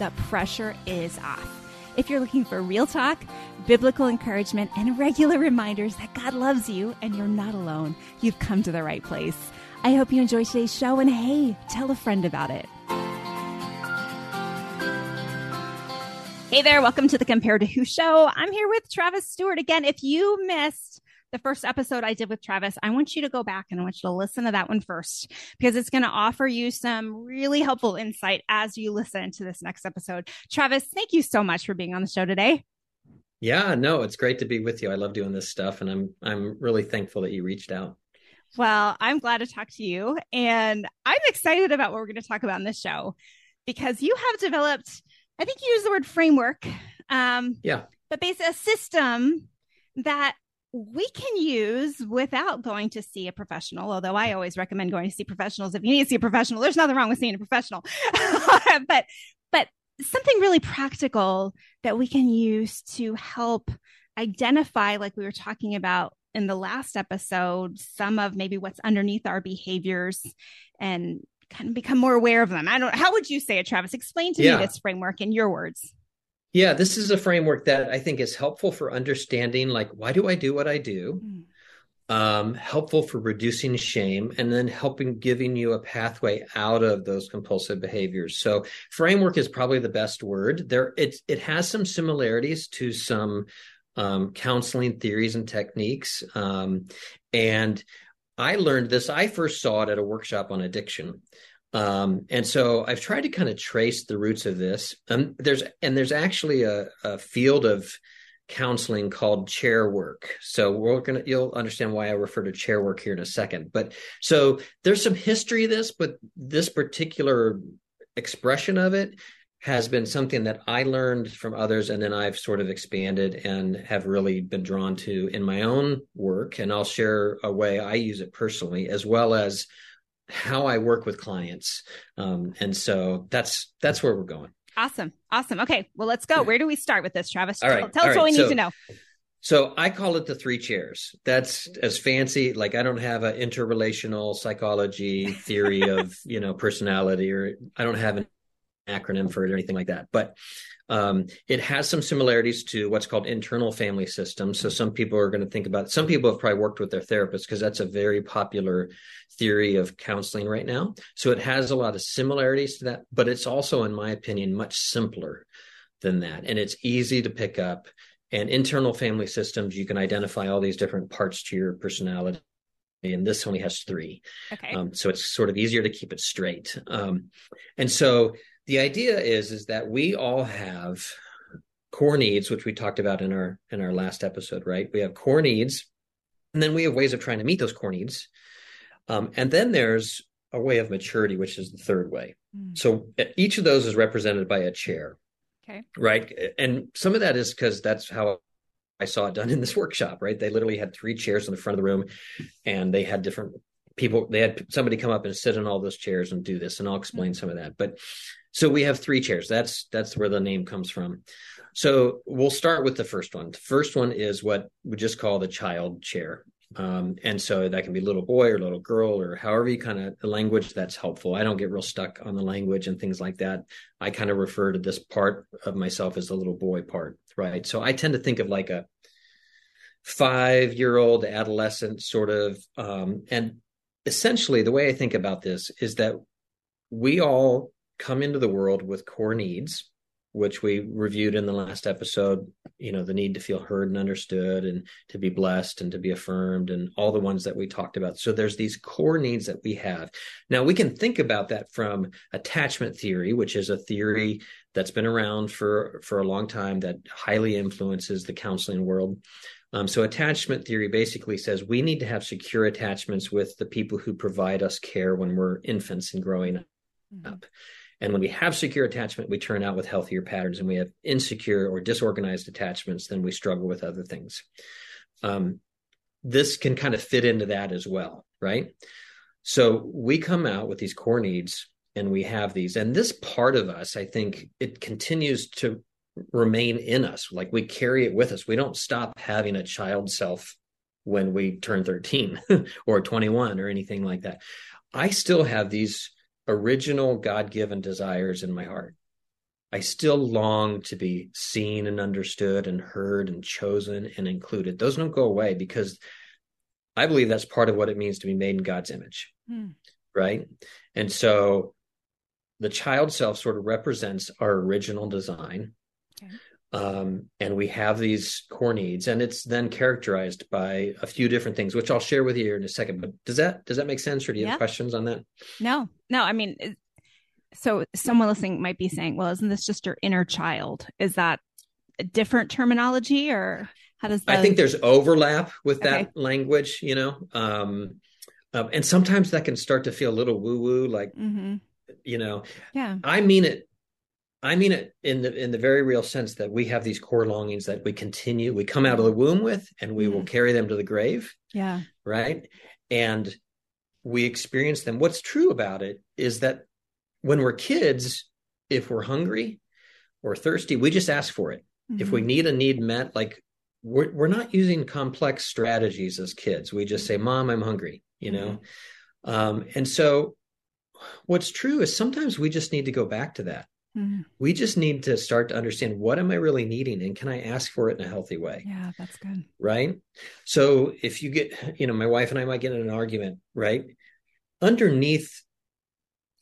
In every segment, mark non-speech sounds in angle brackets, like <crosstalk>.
the pressure is off. If you're looking for real talk, biblical encouragement, and regular reminders that God loves you and you're not alone, you've come to the right place. I hope you enjoy today's show and hey, tell a friend about it. Hey there, welcome to the Compare to Who show. I'm here with Travis Stewart again. If you missed the first episode I did with Travis, I want you to go back and I want you to listen to that one first because it's going to offer you some really helpful insight as you listen to this next episode. Travis, thank you so much for being on the show today. Yeah, no, it's great to be with you. I love doing this stuff and I'm I'm really thankful that you reached out. Well, I'm glad to talk to you and I'm excited about what we're going to talk about in this show because you have developed I think you use the word framework. Um, yeah. But basically a system that we can use without going to see a professional. Although I always recommend going to see professionals. If you need to see a professional, there's nothing wrong with seeing a professional. <laughs> but but something really practical that we can use to help identify, like we were talking about in the last episode, some of maybe what's underneath our behaviors and kind of become more aware of them. I don't how would you say it, Travis? Explain to yeah. me this framework in your words. Yeah, this is a framework that I think is helpful for understanding like why do I do what I do? Mm. Um, helpful for reducing shame and then helping giving you a pathway out of those compulsive behaviors. So framework is probably the best word. There it it has some similarities to some um, counseling theories and techniques. Um, and I learned this, I first saw it at a workshop on addiction. Um, and so I've tried to kind of trace the roots of this. Um, there's and there's actually a, a field of counseling called chair work. So we're gonna you'll understand why I refer to chair work here in a second. But so there's some history of this, but this particular expression of it has been something that I learned from others and then I've sort of expanded and have really been drawn to in my own work. And I'll share a way I use it personally, as well as how I work with clients. Um, and so that's that's where we're going. Awesome. Awesome. Okay. Well, let's go. Where do we start with this, Travis? All right. Tell, tell us right. what we need so, to know. So I call it the three chairs. That's as fancy. Like I don't have an interrelational psychology theory of, <laughs> you know, personality or I don't have an acronym for it or anything like that. But um, it has some similarities to what's called internal family systems. So some people are going to think about. It. Some people have probably worked with their therapists because that's a very popular theory of counseling right now. So it has a lot of similarities to that, but it's also, in my opinion, much simpler than that, and it's easy to pick up. And internal family systems, you can identify all these different parts to your personality and this only has three. Okay. Um, so it's sort of easier to keep it straight. Um, and so the idea is is that we all have core needs which we talked about in our in our last episode right? We have core needs and then we have ways of trying to meet those core needs. Um, and then there's a way of maturity which is the third way. Mm. so each of those is represented by a chair okay. right? And some of that is because that's how I saw it done in this workshop, right? They literally had three chairs in the front of the room and they had different people, they had somebody come up and sit in all those chairs and do this. And I'll explain mm-hmm. some of that. But so we have three chairs. That's that's where the name comes from. So we'll start with the first one. The first one is what we just call the child chair. Um, and so that can be little boy or little girl or however you kind of language that's helpful. I don't get real stuck on the language and things like that. I kind of refer to this part of myself as the little boy part, right? So I tend to think of like a five year old adolescent sort of, um, and essentially the way I think about this is that we all come into the world with core needs which we reviewed in the last episode you know the need to feel heard and understood and to be blessed and to be affirmed and all the ones that we talked about. So there's these core needs that we have. Now we can think about that from attachment theory which is a theory that's been around for for a long time that highly influences the counseling world um, so attachment theory basically says we need to have secure attachments with the people who provide us care when we're infants and growing mm-hmm. up And when we have secure attachment, we turn out with healthier patterns. And we have insecure or disorganized attachments, then we struggle with other things. Um, this can kind of fit into that as well, right? So we come out with these core needs and we have these. And this part of us, I think it continues to remain in us. Like we carry it with us. We don't stop having a child self when we turn 13 <laughs> or 21 or anything like that. I still have these original God given desires in my heart. I still long to be seen and understood and heard and chosen and included. Those don't go away because I believe that's part of what it means to be made in God's image. Hmm. Right. And so the child self sort of represents our original design. Okay. Um, and we have these core needs, and it's then characterized by a few different things, which I'll share with you here in a second. But does that does that make sense, or do you yeah. have questions on that? No, no. I mean, so someone listening might be saying, "Well, isn't this just your inner child?" Is that a different terminology, or how does that? I think there's overlap with that okay. language, you know, um, um, and sometimes that can start to feel a little woo woo, like. Mm-hmm you know yeah i mean it i mean it in the in the very real sense that we have these core longings that we continue we come out of the womb with and we mm. will carry them to the grave yeah right and we experience them what's true about it is that when we're kids if we're hungry or thirsty we just ask for it mm-hmm. if we mm-hmm. need a need met like we're, we're not using complex strategies as kids we just say mom i'm hungry you know mm-hmm. um, and so what's true is sometimes we just need to go back to that. Mm-hmm. We just need to start to understand what am I really needing and can I ask for it in a healthy way? Yeah, that's good. Right. So if you get, you know, my wife and I might get in an argument, right? Underneath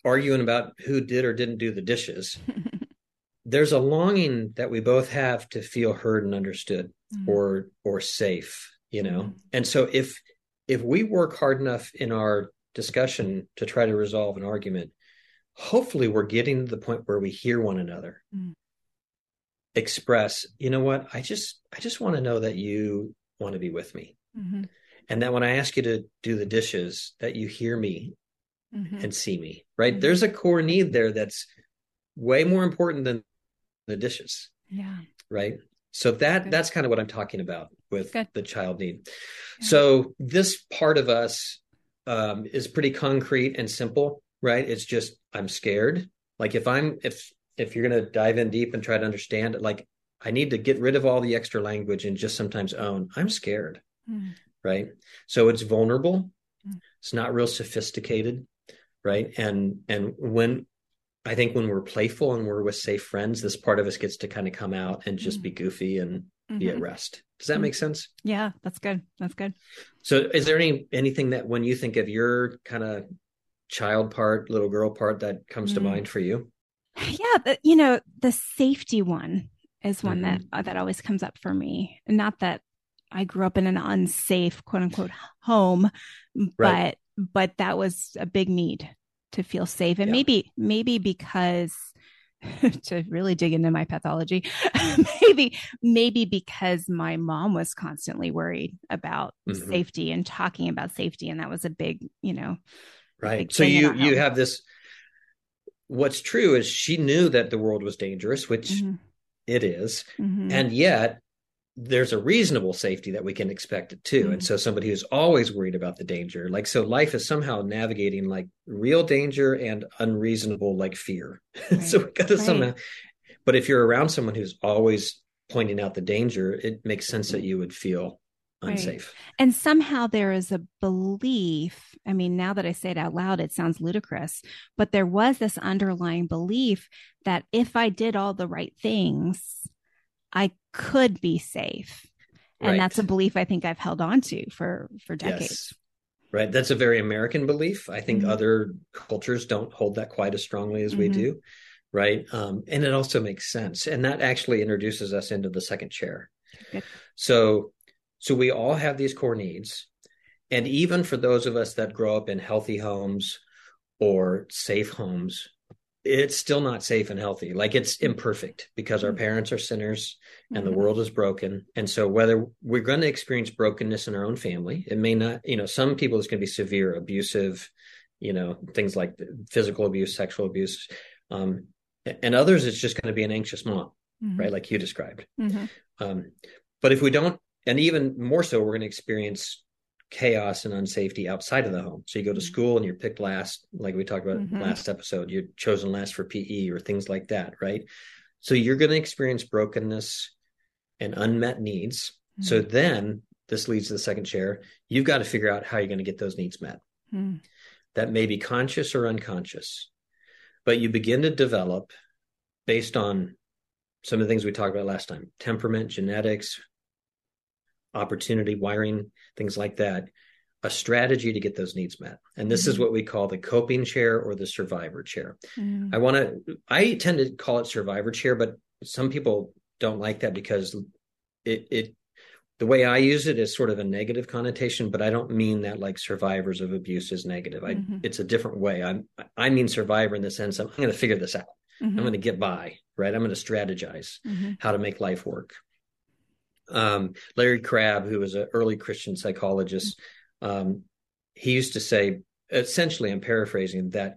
arguing about who did or didn't do the dishes, <laughs> there's a longing that we both have to feel heard and understood mm-hmm. or or safe, you know. Mm-hmm. And so if if we work hard enough in our discussion to try to resolve an argument, hopefully we're getting to the point where we hear one another mm. express, you know what, I just I just want to know that you want to be with me. Mm-hmm. And that when I ask you to do the dishes, that you hear me mm-hmm. and see me. Right. Mm-hmm. There's a core need there that's way more important than the dishes. Yeah. Right. So that Good. that's kind of what I'm talking about with Good. the child need. Yeah. So this part of us um, is pretty concrete and simple, right? It's just I'm scared. Like if I'm if if you're going to dive in deep and try to understand it, like I need to get rid of all the extra language and just sometimes own I'm scared, mm. right? So it's vulnerable. Mm. It's not real sophisticated, right? And and when I think when we're playful and we're with safe friends, this part of us gets to kind of come out and just mm. be goofy and mm-hmm. be at rest. Does that mm-hmm. make sense? Yeah, that's good. That's good. So is there any anything that when you think of your kind of child part, little girl part that comes mm. to mind for you? Yeah, the, you know, the safety one is one mm-hmm. that uh, that always comes up for me. Not that I grew up in an unsafe quote unquote home, right. but but that was a big need to feel safe and yeah. maybe maybe because <laughs> to really dig into my pathology <laughs> maybe maybe because my mom was constantly worried about mm-hmm. safety and talking about safety and that was a big you know right so you you have this what's true is she knew that the world was dangerous which mm-hmm. it is, mm-hmm. and yet there's a reasonable safety that we can expect it too. Mm-hmm. And so somebody who's always worried about the danger, like so life is somehow navigating like real danger and unreasonable like fear. Right. <laughs> so we got to right. somehow but if you're around someone who's always pointing out the danger, it makes sense that you would feel unsafe. Right. And somehow there is a belief. I mean, now that I say it out loud, it sounds ludicrous, but there was this underlying belief that if I did all the right things, I could be safe. And right. that's a belief I think I've held on to for for decades. Yes. Right. That's a very American belief. I think mm-hmm. other cultures don't hold that quite as strongly as mm-hmm. we do. Right. Um, and it also makes sense. And that actually introduces us into the second chair. Good. So so we all have these core needs. And even for those of us that grow up in healthy homes or safe homes, it's still not safe and healthy. Like it's imperfect because our mm-hmm. parents are sinners and mm-hmm. the world is broken. And so whether we're going to experience brokenness in our own family, it may not, you know, some people it's going to be severe, abusive, you know, things like physical abuse, sexual abuse. Um, and others, it's just going to be an anxious mom, Mhm. right? Like you described. Mhm. Um, but if we don't, and even more so, we're going to experience chaos and unsafety outside of the home. So you go to Mhm. school and you're picked last, like we talked about Mhm. last episode, you're chosen last for PE or things like that, right? So you're going to experience brokenness and unmet needs. So then this leads to the second chair. You've got to figure out how you're going to get those needs met. Mhm. That may be conscious or unconscious, but you begin to develop based on some of the things we talked about last time temperament, genetics, opportunity, wiring, things like that. A strategy to get those needs met. And this is Mhm. what we call the coping chair or the survivor chair. Mhm. I want to, I tend to call it survivor chair, but some people don't like that because it, it, the way I use it is sort of a negative connotation, but I don't mean that like survivors of abuse is negative. I, Mhm. it's a different way. I'm, I mean survivor in the sense of I'm going to figure this out. I'm Mhm. going to get by, right? I'm going to strategize Mhm. how to make life work. Um, Larry Crabb, who was an early Christian psychologist, um, he used to say, essentially, I'm paraphrasing, that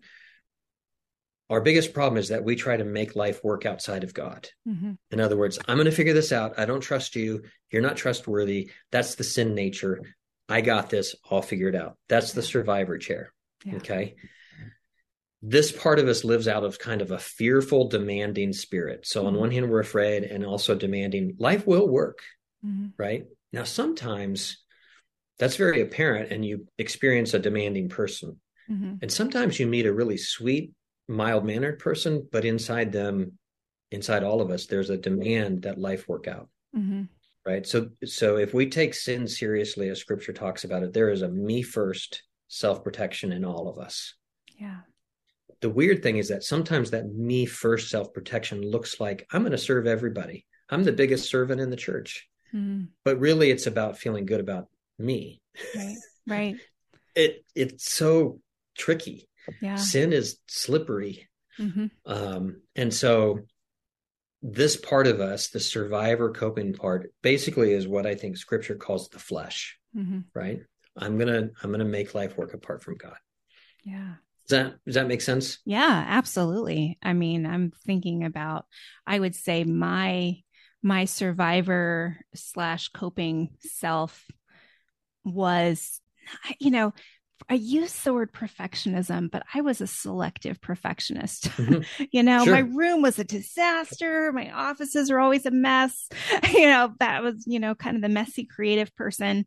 our biggest problem is that we try to make life work outside of God. Mhm. In other words, I'm going to figure this out. I don't trust you. You're not trustworthy. That's the sin nature. I got this. I'll figure it out. That's the survivor chair. Yeah. Okay. This part of us lives out of kind of a fearful, demanding spirit. So, on Mhm. one hand, we're afraid and also demanding life will work, Mhm. right? Now, sometimes that's very apparent and you experience a demanding person. Mhm. And sometimes you meet a really sweet, mild mannered person, but inside them, inside all of us, there's a demand that life work out Mhm. right so so if we take sin seriously as scripture talks about it there is a me first self-protection in all of us Yeah. the weird thing is that sometimes that me first self-protection looks like i'm going to serve everybody i'm the biggest servant in the church Mhm. but really it's about feeling good about me Right. <laughs> Right. it it's so tricky Yeah. sin is slippery Mhm. um and so this part of us the survivor coping part basically is what i think scripture calls the flesh Mhm. right i'm gonna i'm gonna make life work apart from god Yeah. does that does that make sense Yeah, absolutely. I mean, I'm thinking about, I would say my, my survivor slash coping self was, you know, I use the word perfectionism, but I was a selective perfectionist. <laughs> Mhm. you know, Sure. my room was a disaster. My offices are always a mess. <laughs> you know, that was, you know, kind of the messy creative person.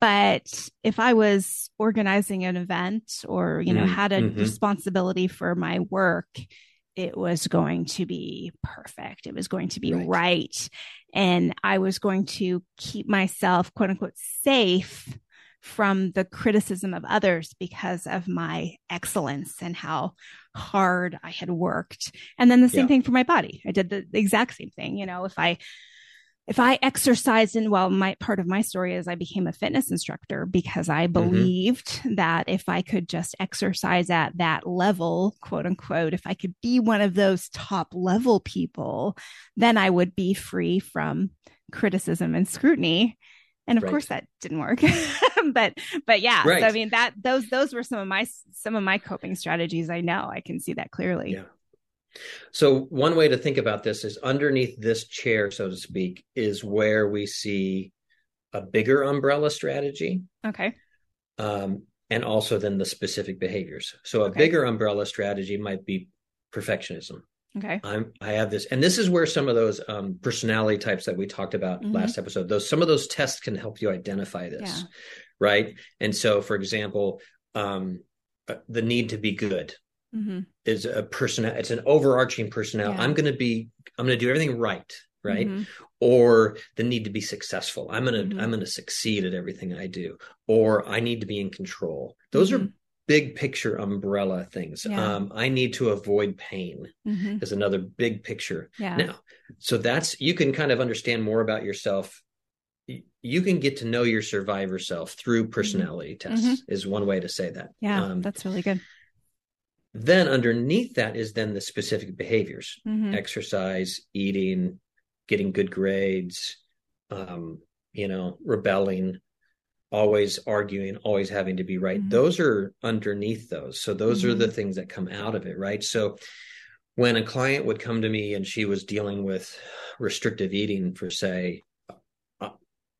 But if I was organizing an event or, you know, Mm, had a mhm. responsibility for my work, it was going to be perfect. It was going to be Right. right. And I was going to keep myself, quote unquote, safe from the criticism of others because of my excellence and how hard I had worked. And then the same Yeah. thing for my body. I did the exact same thing. You know, if I if I exercised and well, my part of my story is I became a fitness instructor because I mm-hmm. believed that if I could just exercise at that level, quote unquote, if I could be one of those top level people, then I would be free from criticism and scrutiny. And of Right. course that didn't work. <laughs> but but yeah, Right. so I mean that those those were some of my some of my coping strategies. I know I can see that clearly. yeah so one way to think about this is underneath this chair so to speak is where we see a bigger umbrella strategy Okay. um, and also then the specific behaviors so a Okay. bigger umbrella strategy might be perfectionism Okay. I'm I have this, and this is where some of those um, personality types that we talked about Mhm. last episode, those some of those tests can help you identify this, Yeah. right? And so, for example, um, uh, the need to be good hmm is a person. It's an overarching personality. Yeah. I'm going to be. I'm going to do everything right, right? Mhm. Or the need to be successful. I'm gonna. Mhm. I'm gonna succeed at everything I do. Or I need to be in control. Those are Mhm. big picture umbrella things. Yeah. Um, I need to avoid pain hmm is another big picture. Yeah. Now, so that's you can kind of understand more about yourself. You can get to know your survivor self through personality tests, is one way to say that. Mm-hmm. Yeah. Um, that's really good. Then underneath that is then the specific behaviors Mhm. exercise, eating, getting good grades, um, you know, rebelling, always arguing, always having to be right. Mhm. Those are underneath those. So those are Mhm. the things that come out of it, right? So when a client would come to me and she was dealing with restrictive eating for say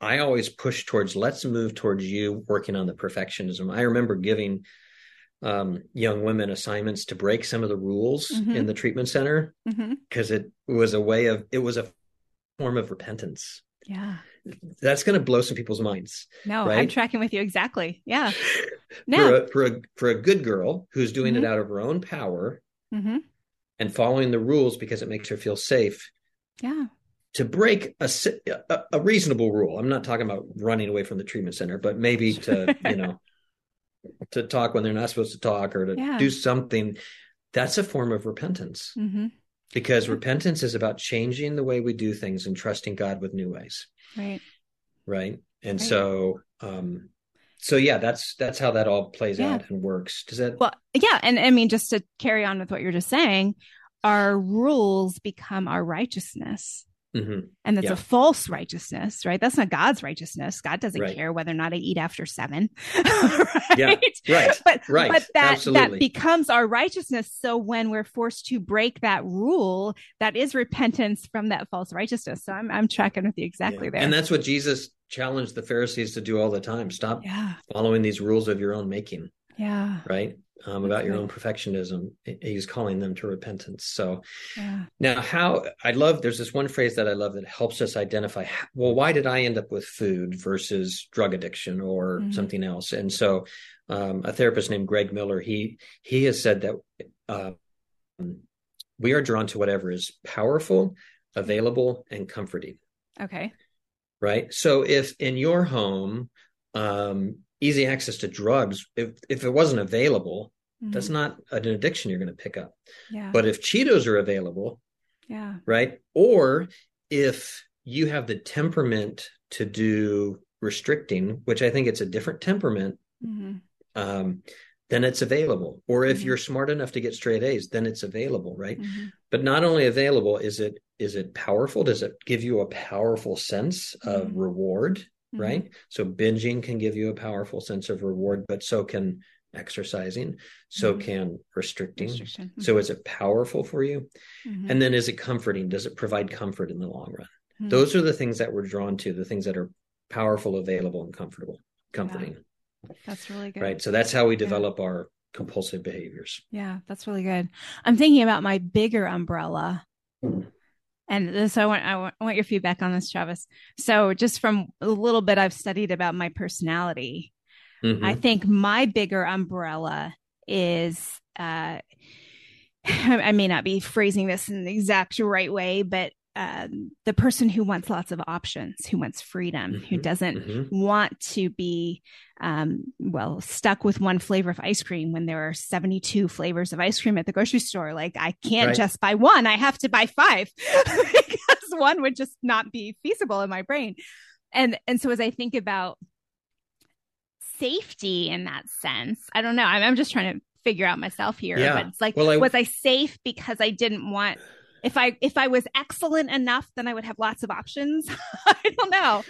I always push towards let's move towards you working on the perfectionism. I remember giving um, young women assignments to break some of the rules mm-hmm. in the treatment center because mm-hmm. it was a way of it was a form of repentance. Yeah. That's going to blow some people's minds. No, right? I'm tracking with you exactly. Yeah. <laughs> No. For a, for a, for a good girl who's doing mm-hmm. it out of her own power mm-hmm. and following the rules because it makes her feel safe. Yeah to break a, a, a reasonable rule. I'm not talking about running away from the treatment center, but maybe to <laughs> you know to talk when they're not supposed to talk or to yeah. do something. That's a form of repentance. Mm-hmm. Because repentance is about changing the way we do things and trusting God with new ways. Right. Right. And right. so um so yeah, that's that's how that all plays yeah. out and works. Does that Well, yeah, and I mean just to carry on with what you're just saying, our rules become our righteousness. Mm-hmm. And that's yeah. a false righteousness, right? That's not God's righteousness. God doesn't right. care whether or not I eat after seven. <laughs> right? Yeah, right. But, right. but that, Absolutely. that becomes our righteousness. So when we're forced to break that rule, that is repentance from that false righteousness. So I'm, I'm tracking with you exactly yeah. there. And that's what Jesus challenged the Pharisees to do all the time. Stop yeah. following these rules of your own making. Yeah. Right um, about your own perfectionism. He's calling them to repentance. So yeah. now, how I love there's this one phrase that I love that helps us identify well, why did I end up with food versus drug addiction or mm-hmm. something else? And so, um, a therapist named Greg Miller he he has said that uh, we are drawn to whatever is powerful, available, and comforting. Okay. Right. So if in your home um, easy access to drugs if if it wasn't available mm-hmm. that's not an addiction you're going to pick up yeah. but if cheetos are available yeah right or if you have the temperament to do restricting which i think it's a different temperament mm-hmm. um, then it's available or if mm-hmm. you're smart enough to get straight a's then it's available right mm-hmm. but not only available is it is it powerful does it give you a powerful sense of mm-hmm. reward mm-hmm. right? So binging can give you a powerful sense of reward, but so can exercising, so mm-hmm. can restricting. Mm-hmm. So is it powerful for you? Mm-hmm. And then is it comforting? Does it provide comfort in the long run? Mm-hmm. Those are the things that we're drawn to, the things that are powerful, available, and comfortable, comforting. Yeah. That's really good. Right. So that's how we develop yeah. our compulsive behaviors. Yeah, that's really good. I'm thinking about my bigger umbrella. And so I want, I want, I want your feedback on this, Travis. So just from a little bit I've studied about my personality, mm-hmm. I think my bigger umbrella is, uh, <laughs> I may not be phrasing this in the exact right way, but um, the person who wants lots of options, who wants freedom, mm-hmm. who doesn't mm-hmm. want to be, um, well, stuck with one flavor of ice cream when there are 72 flavors of ice cream at the grocery store. Like, I can't right. just buy one, I have to buy five <laughs> because one would just not be feasible in my brain. And, and so as I think about safety in that sense, I don't know. I'm, I'm just trying to figure out myself here. Yeah. But it's like, well, I, was I safe because I didn't want if I if I was excellent enough, then I would have lots of options. <laughs> I don't know.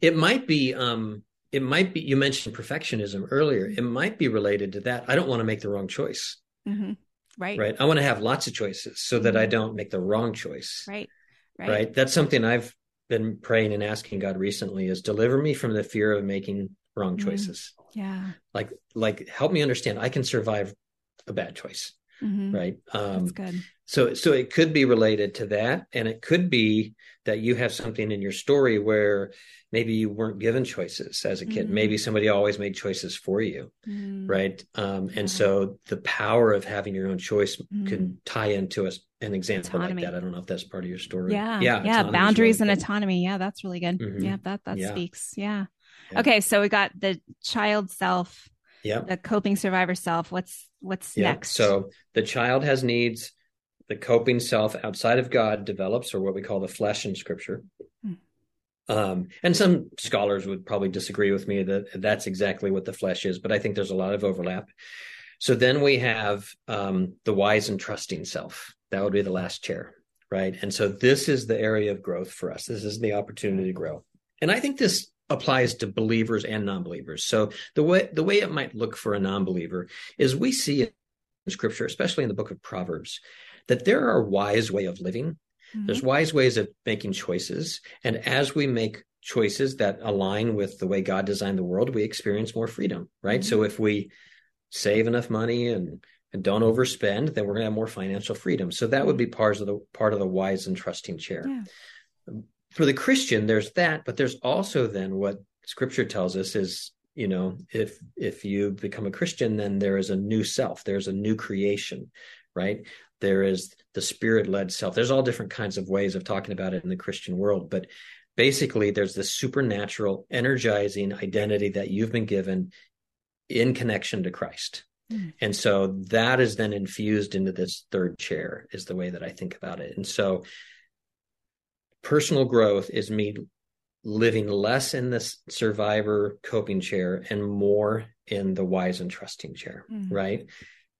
It might be um it might be you mentioned perfectionism earlier. It might be related to that. I don't want to make the wrong choice. Mm-hmm. Right. Right. I want to have lots of choices so that I mm-hmm. don't make the wrong choice. Right. Right. Right. That's something I've been praying and asking God recently is deliver me from the fear of making wrong mm-hmm. choices. Mm. Yeah. Like like help me understand I can survive a bad choice. Mm-hmm. Right. Um That's good so so it could be related to that and it could be that you have something in your story where maybe you weren't given choices as a kid mm-hmm. maybe somebody always made choices for you mm-hmm. right um, and so the power of having your own choice mm-hmm. can tie into a, an example autonomy. like that i don't know if that's part of your story yeah yeah yeah boundaries really and autonomy yeah that's really good mm-hmm. yeah that that yeah. speaks yeah. yeah okay so we got the child self yeah the coping survivor self what's what's yeah. next so the child has needs the coping self outside of God develops, or what we call the flesh in Scripture. Hmm. Um, and some scholars would probably disagree with me that that's exactly what the flesh is, but I think there's a lot of overlap. So then we have um, the wise and trusting self. That would be the last chair, right? And so this is the area of growth for us. This is the opportunity to grow. And I think this applies to believers and non-believers. So the way the way it might look for a non-believer is we see in scripture, especially in the book of Proverbs, that there are wise way of living. Mm-hmm. There's wise ways of making choices. And as we make choices that align with the way God designed the world, we experience more freedom, right? Mm-hmm. So if we save enough money and and don't overspend, then we're going to have more financial freedom. So that would be part of the part of the wise and trusting chair. Yeah. For the Christian, there's that, but there's also then what Scripture tells us is, you know, if if you become a Christian, then there is a new self, there's a new creation, right? There is the spirit led self. There's all different kinds of ways of talking about it in the Christian world, but basically there's this supernatural, energizing identity that you've been given in connection to Christ Mm. And so that is then infused into this third chair, is the way that I think about it. And so personal growth is me living less in this survivor coping chair and more in the wise and trusting chair, mm. right?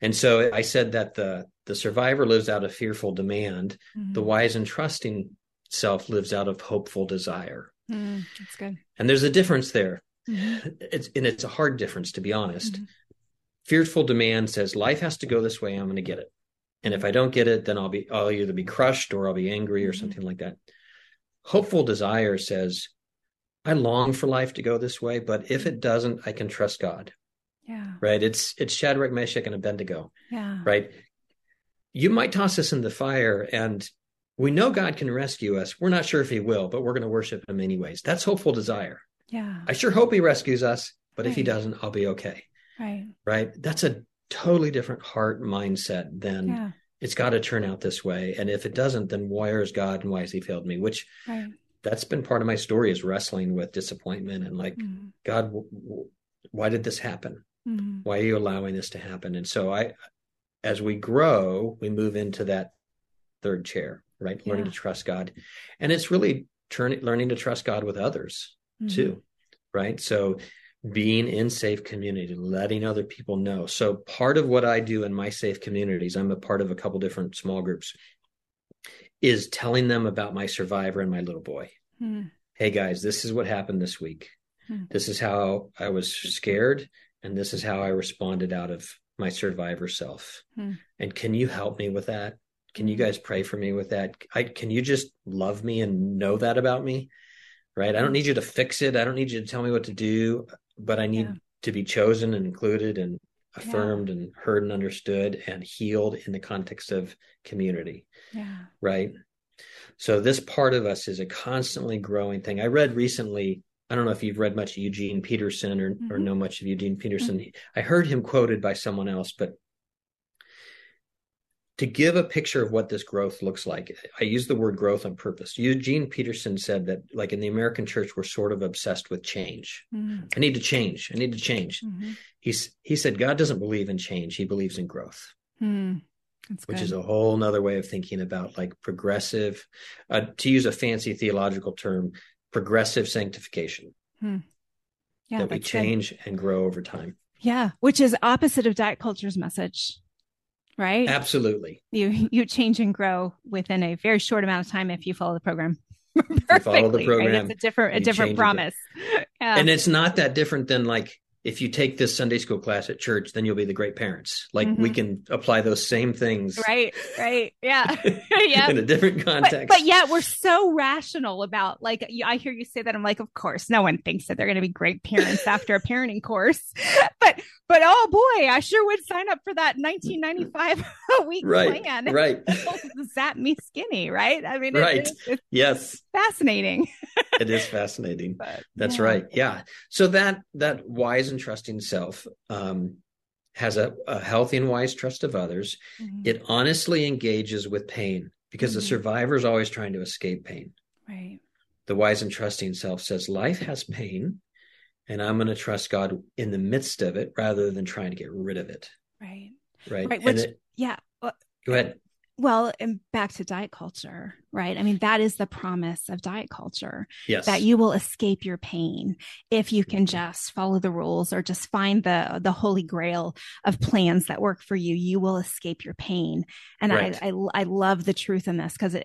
And so I said that the the survivor lives out of fearful demand, mm. the wise and trusting self lives out of hopeful desire. Mm, that's good. And there's a difference there. Mm-hmm. It's and it's a hard difference to be honest. Mm-hmm fearful demand says life has to go this way i'm going to get it and if i don't get it then i'll be i'll either be crushed or i'll be angry or mm-hmm. something like that hopeful desire says i long for life to go this way but if it doesn't i can trust god. Yeah. Right? It's it's shadrach meshach and abednego. Yeah. Right? You might toss us in the fire and we know god can rescue us. We're not sure if he will but we're going to worship him anyways. That's hopeful desire. Yeah. I sure hope he rescues us but right. if he doesn't i'll be okay. Right. Right. That's a totally different heart mindset than yeah. It's got to turn out this way. And if it doesn't, then where is God and why has he failed me? Which right. that's been part of my story is wrestling with disappointment and like, mm-hmm. God, w- w- why did this happen? Mm-hmm. Why are you allowing this to happen? And so I, as we grow, we move into that third chair, right? Yeah. Learning to trust God. And it's really turning, learning to trust God with others mm-hmm. too. Right. So being in safe community, letting other people know. So part of what I do in my safe communities, I'm a part of a couple different small groups, is telling them about my survivor and my little boy. Hmm. Hey guys, this is what happened this week. Hmm. This is how I was scared, and this is how I responded out of my survivor self. Hmm. And can you help me with that? Can you hmm. guys pray for me with that? I, can you just love me and know that about me? Right? I don't need you to fix it. I don't need you to tell me what to do but I need yeah. to be chosen and included and affirmed yeah. and heard and understood and healed in the context of community. Yeah. Right. So this part of us is a constantly growing thing. I read recently, I don't know if you've read much Eugene Peterson or, mm-hmm. or know much of Eugene Peterson. Mm-hmm. I heard him quoted by someone else, but to give a picture of what this growth looks like, I use the word growth on purpose. Eugene Peterson said that, like in the American church, we're sort of obsessed with change. Mm-hmm. I need to change. I need to change. Mm-hmm. He's he said God doesn't believe in change; He believes in growth. Mm. Which is a whole nother way of thinking about like progressive, uh, to use a fancy theological term, progressive sanctification. Hmm. Yeah, that we change good. and grow over time. Yeah, which is opposite of diet culture's message right? Absolutely. You you change and grow within a very short amount of time if you follow the program. <laughs> follow the program. Right? It's a different a different promise. <laughs> Yeah. And it's not that different than like if you take this Sunday school class at church, then you'll be the great parents. Like mm-hmm. we can apply those same things. Right, right. Yeah. <laughs> <laughs> yeah. In a different context. But, but yet we're so rational about like, I hear you say that. I'm like, of course, no one thinks that they're going to be great parents after a <laughs> parenting course. But, but oh boy, I sure would sign up for that 1995 a week right, plan. Right. Zap me skinny. Right. I mean, right. It, it's yes. Fascinating. it is fascinating. But, That's yeah. right. Yeah. So that, that wise and trusting self um, has a, a, healthy and wise trust of others. Mm-hmm. It honestly engages with pain because mm-hmm. the survivor is always trying to escape pain. Right. The wise and trusting self says, Life has pain, and I'm going to trust God in the midst of it rather than trying to get rid of it. Right. Right. Right. Which, it, yeah. Well, go ahead. Well, and back to diet culture, right? I mean, that is the promise of diet culture. Yes. That you will escape your pain if you can mm-hmm. just follow the rules or just find the the holy grail of plans that work for you. You will escape your pain. And right. I, I, I love the truth in this because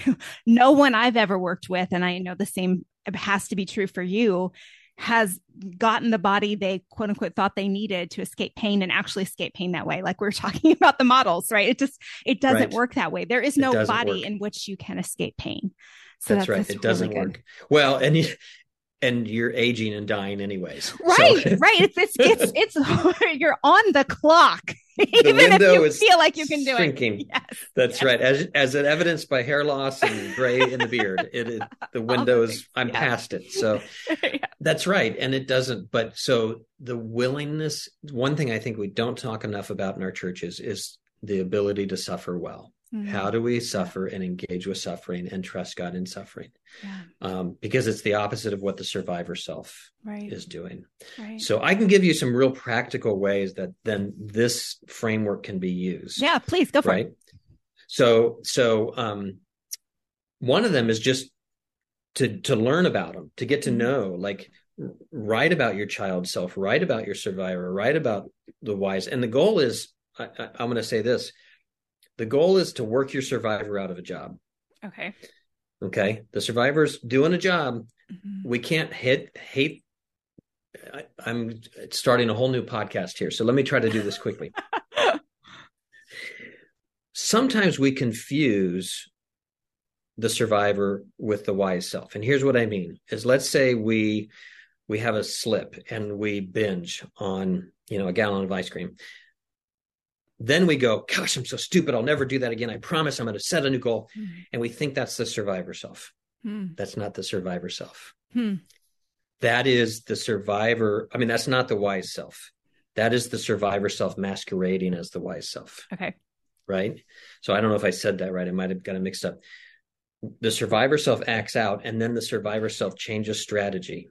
<laughs> no one I've ever worked with, and I know the same has to be true for you has gotten the body they quote unquote thought they needed to escape pain and actually escape pain that way like we are <laughs> talking about the models right it just it doesn't right. work that way there is no body work. in which you can escape pain so that's, that's right that's it doesn't really work well and you, and you're aging and dying anyways. Right, so. <laughs> right. It's it's it's, it's <laughs> you're on the clock. The Even if you feel like you can do shrinking. it. Yes. That's yes. right. As as evidenced by hair loss and gray in the beard. It, it <laughs> the windows I'm yeah. past it. So <laughs> yeah. that's right. And it doesn't but so the willingness one thing I think we don't talk enough about in our churches is the ability to suffer well. Mm-hmm. How do we suffer and engage with suffering and trust God in suffering? Yeah. Um, because it's the opposite of what the survivor self right. is doing. Right. So I can give you some real practical ways that then this framework can be used. Yeah, please go for right? it. So, so um, one of them is just to to learn about them, to get to mm-hmm. know, like write about your child self, write about your survivor, write about the wise. And the goal is, I, I, I'm going to say this the goal is to work your survivor out of a job. Okay. Okay. The survivor's doing a job. Mm-hmm. We can't hit hate. I, I'm starting a whole new podcast here. So let me try to do this quickly. <laughs> Sometimes we confuse the survivor with the wise self. And here's what I mean is let's say we we have a slip and we binge on, you know, a gallon of ice cream then we go, gosh, I'm so stupid. I'll never do that again. I promise I'm going to set a new goal. Mm. And we think that's the survivor self. Mm. That's not the survivor self. Mm. That is the survivor. I mean, that's not the wise self. That is the survivor self masquerading as the wise self. Okay. Right. So I don't know if I said that right. I might have got it mixed up. The survivor self acts out, and then the survivor self changes strategy.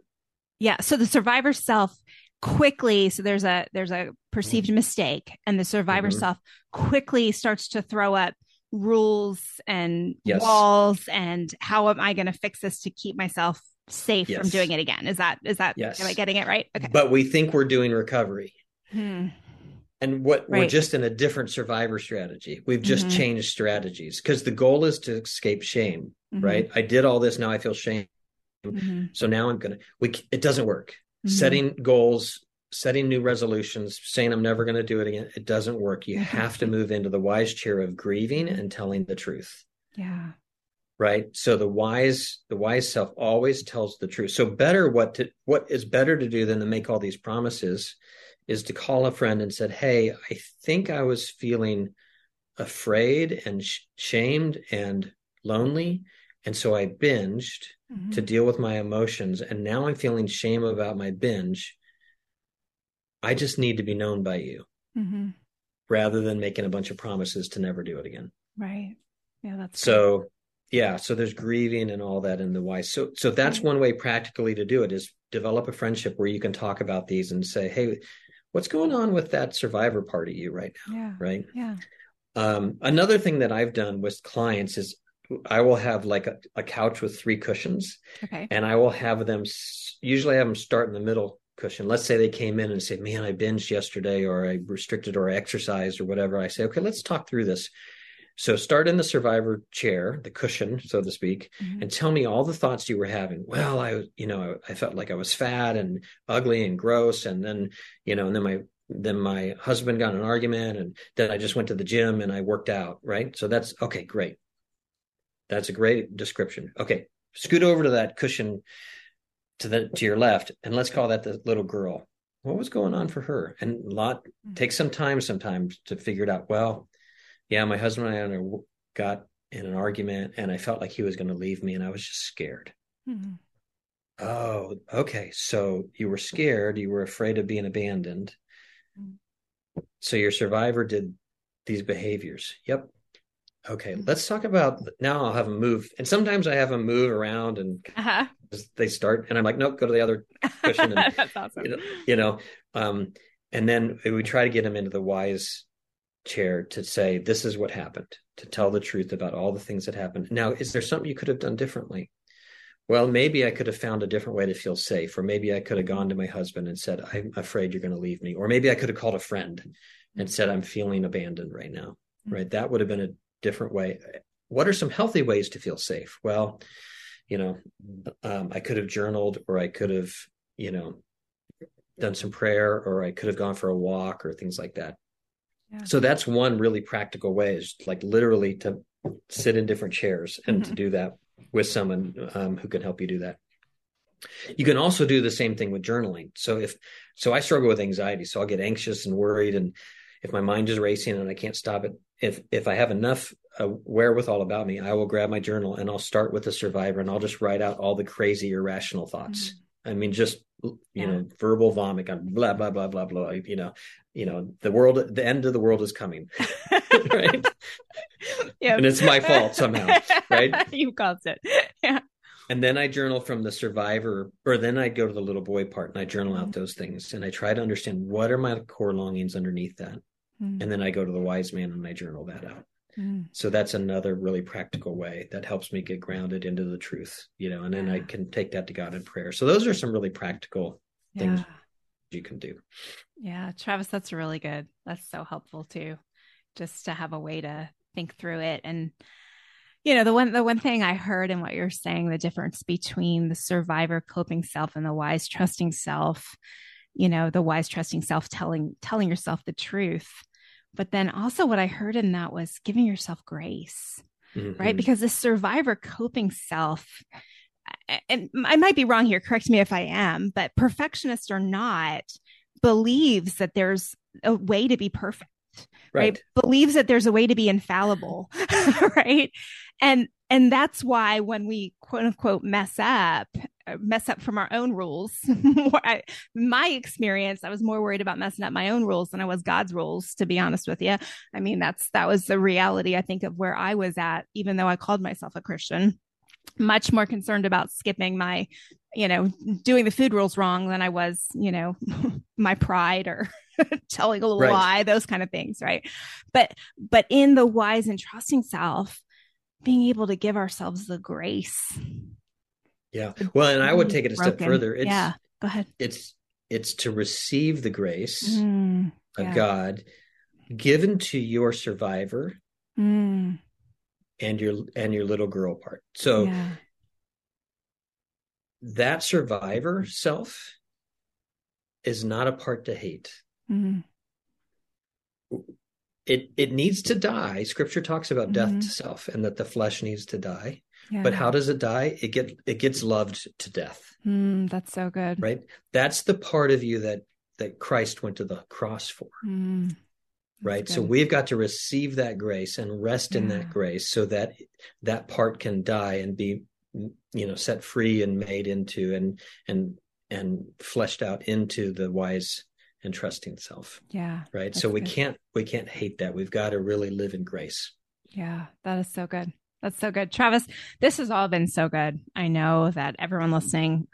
Yeah. So the survivor self quickly so there's a there's a perceived mm-hmm. mistake and the survivor mm-hmm. self quickly starts to throw up rules and yes. walls and how am i going to fix this to keep myself safe yes. from doing it again is that is that yes. am i getting it right okay but we think we're doing recovery hmm. and what right. we're just in a different survivor strategy we've just mm-hmm. changed strategies because the goal is to escape shame mm-hmm. right i did all this now i feel shame mm-hmm. so now i'm gonna we it doesn't work mm-hmm. setting goals setting new resolutions saying i'm never going to do it again. It doesn't work. You mm-hmm. have to move into the wise chair of grieving and telling the truth. Yeah. Right? So the wise the wise self always tells the truth. So better what to what is better to do than to make all these promises is to call a friend and said hey i think i was feeling afraid and sh- shamed and lonely and so I binged mm-hmm. to deal with my emotions. And now I'm feeling shame about my binge. I just need to be known by you mm-hmm. rather than making a bunch of promises to never do it again. Right. Yeah. That's so. Good. Yeah. So there's grieving and all that in the why. So, so that's right. one way practically to do it is develop a friendship where you can talk about these and say, Hey, what's going on with that survivor part of you right now? Yeah. Right. Yeah. Um, another thing that I've done with clients is I will have like a, a couch with three cushions. Okay. And I will have them usually I have them start in the middle cushion. Let's say they came in and say, "Man, I binged yesterday, or I restricted, or I exercised, or whatever." I say, "Okay, let's talk through this." So start in the survivor chair, the cushion, so to speak, mm-hmm. and tell me all the thoughts you were having. Well, I, you know, I felt like I was fat and ugly and gross, and then, you know, and then my then my husband got an argument, and then I just went to the gym and I worked out. Right. So that's okay. Great. That's a great description. Okay, scoot over to that cushion to the to your left, and let's call that the little girl. What was going on for her? And a lot mm-hmm. takes some time sometimes to figure it out. Well, yeah, my husband and I got in an argument, and I felt like he was going to leave me, and I was just scared. Mm-hmm. Oh, okay. So you were scared. You were afraid of being abandoned. Mm-hmm. So your survivor did these behaviors. Yep okay, let's talk about now. I'll have them move, and sometimes I have them move around, and uh-huh. they start, and I'm like, nope, go to the other cushion. And, <laughs> That's awesome. You know, you know um, and then we try to get them into the wise chair to say, this is what happened, to tell the truth about all the things that happened. Now, is there something you could have done differently? Well, maybe I could have found a different way to feel safe, or maybe I could have gone to my husband and said, I'm afraid you're going to leave me, or maybe I could have called a friend and said, I'm feeling abandoned right now. Mm-hmm. Right. That would have been a different way. What are some healthy ways to feel safe? Well, you know, um, I could have journaled or I could have you know, done some prayer or I could have gone for a walk or things like that. Yeah. So that's one really practical way is like literally to sit in different chairs and mm-hmm. to do that with someone um, who can help you do that. You can also do the same thing with journaling. So if so I struggle with anxiety, so I'll get anxious and worried and if my mind is racing and I can't stop it, if if I have enough uh, wherewithal about me, I will grab my journal and I'll start with the survivor and I'll just write out all the crazy irrational thoughts. Mm-hmm. I mean just you yeah. know verbal vomit blah blah blah blah blah you know you know the world the end of the world is coming <laughs> right yeah and it's my fault somehow right <laughs> you caused it yeah and then i journal from the survivor or then i go to the little boy part and i journal mm-hmm. out those things and i try to understand what are my core longings underneath that mm-hmm. and then i go to the wise man and i journal that out mm-hmm. so that's another really practical way that helps me get grounded into the truth you know and then yeah. i can take that to god in prayer so those are some really practical yeah. things you can do. Yeah, Travis, that's really good. That's so helpful too, just to have a way to think through it. And you know, the one the one thing I heard in what you're saying, the difference between the survivor coping self and the wise trusting self. You know, the wise trusting self telling telling yourself the truth. But then also what I heard in that was giving yourself grace. Mm-hmm. Right. Because the survivor coping self and I might be wrong here, correct me if I am, but perfectionist or not, believes that there's a way to be perfect, right? right? Believes that there's a way to be infallible, <laughs> right? And and that's why when we quote unquote mess up, mess up from our own rules. <laughs> <laughs> I, my experience, I was more worried about messing up my own rules than I was God's rules, to be honest with you. I mean, that's that was the reality I think of where I was at, even though I called myself a Christian much more concerned about skipping my, you know, doing the food rules wrong than I was, you know, <laughs> my pride or telling a little right. lie, those kind of things, right? But but in the wise and trusting self, being able to give ourselves the grace. Yeah. Well, and I would take it a broken. step further. It's, yeah. Go ahead. It's it's to receive the grace mm, yeah. of God given to your survivor mm and your and your little girl part. So yeah. that survivor self is not a part to hate. Mm-hmm. It it needs to die. Scripture talks about mm-hmm. death to self and that the flesh needs to die. Yeah. But how does it die? It get it gets loved to death. Mm, that's so good. Right? That's the part of you that that Christ went to the cross for. Mm right so we've got to receive that grace and rest yeah. in that grace so that that part can die and be you know set free and made into and and and fleshed out into the wise and trusting self yeah right so we good. can't we can't hate that we've got to really live in grace yeah that is so good that's so good travis this has all been so good i know that everyone listening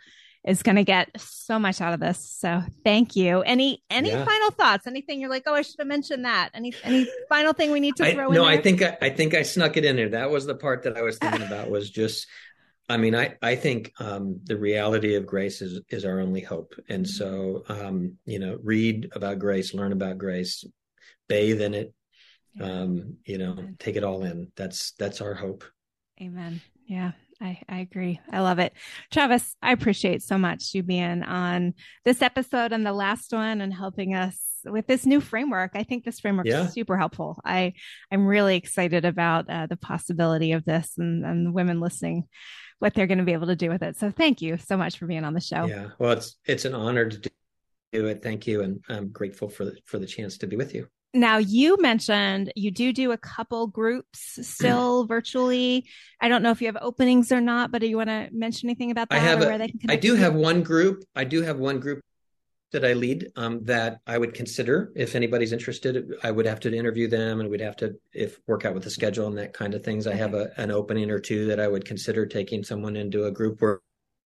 is going to get so much out of this. So thank you. Any any yeah. final thoughts? Anything you're like, oh, I should have mentioned that. Any any final thing we need to throw I, in? No, there? I think I, I think I snuck it in there. That was the part that I was thinking about. Was just, I mean, I I think um, the reality of grace is is our only hope, and so um, you know, read about grace, learn about grace, bathe in it. Um, you know, Amen. take it all in. That's that's our hope. Amen. Yeah. I, I agree. I love it. Travis, I appreciate so much you being on this episode and the last one and helping us with this new framework. I think this framework yeah. is super helpful. I, I'm really excited about uh, the possibility of this and, and women listening, what they're going to be able to do with it. So thank you so much for being on the show. Yeah. Well, it's, it's an honor to do it. Thank you. And I'm grateful for the, for the chance to be with you. Now you mentioned you do do a couple groups still <clears throat> virtually. I don't know if you have openings or not, but do you want to mention anything about that? I have. A, I do have one group. I do have one group that I lead um, that I would consider if anybody's interested. I would have to interview them and we'd have to if work out with the schedule and that kind of things. Okay. I have a, an opening or two that I would consider taking someone into a group where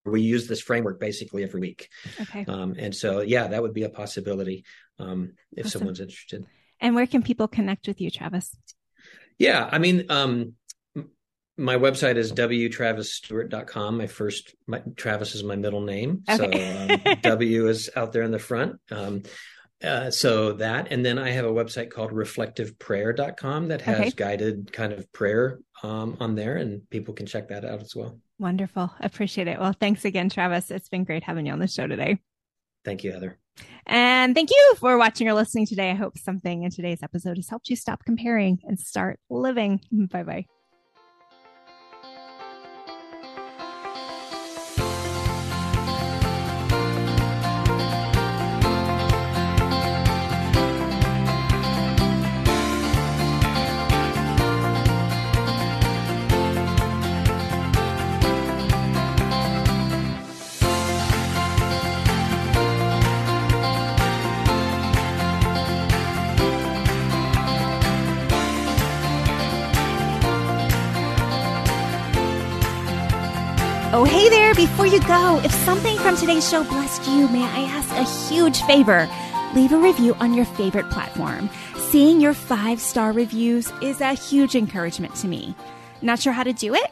we use this framework basically every week. Okay. Um, and so, yeah, that would be a possibility um, if awesome. someone's interested. And where can people connect with you, Travis? Yeah, I mean, um, my website is wtravisstewart.com. My first, my, Travis is my middle name. Okay. So um, W is out there in the front. Um, uh, so that, and then I have a website called reflectiveprayer.com that has okay. guided kind of prayer um, on there, and people can check that out as well. Wonderful. Appreciate it. Well, thanks again, Travis. It's been great having you on the show today. Thank you, Heather. And thank you for watching or listening today. I hope something in today's episode has helped you stop comparing and start living. Bye bye. Before you go, if something from today's show blessed you, may I ask a huge favor? Leave a review on your favorite platform. Seeing your five star reviews is a huge encouragement to me. Not sure how to do it?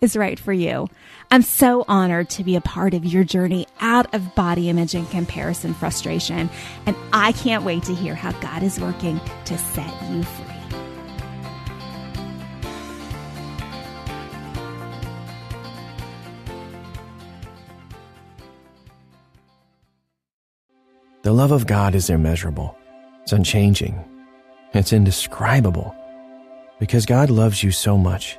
is right for you. I'm so honored to be a part of your journey out of body image and comparison frustration, and I can't wait to hear how God is working to set you free. The love of God is immeasurable, it's unchanging, it's indescribable. Because God loves you so much,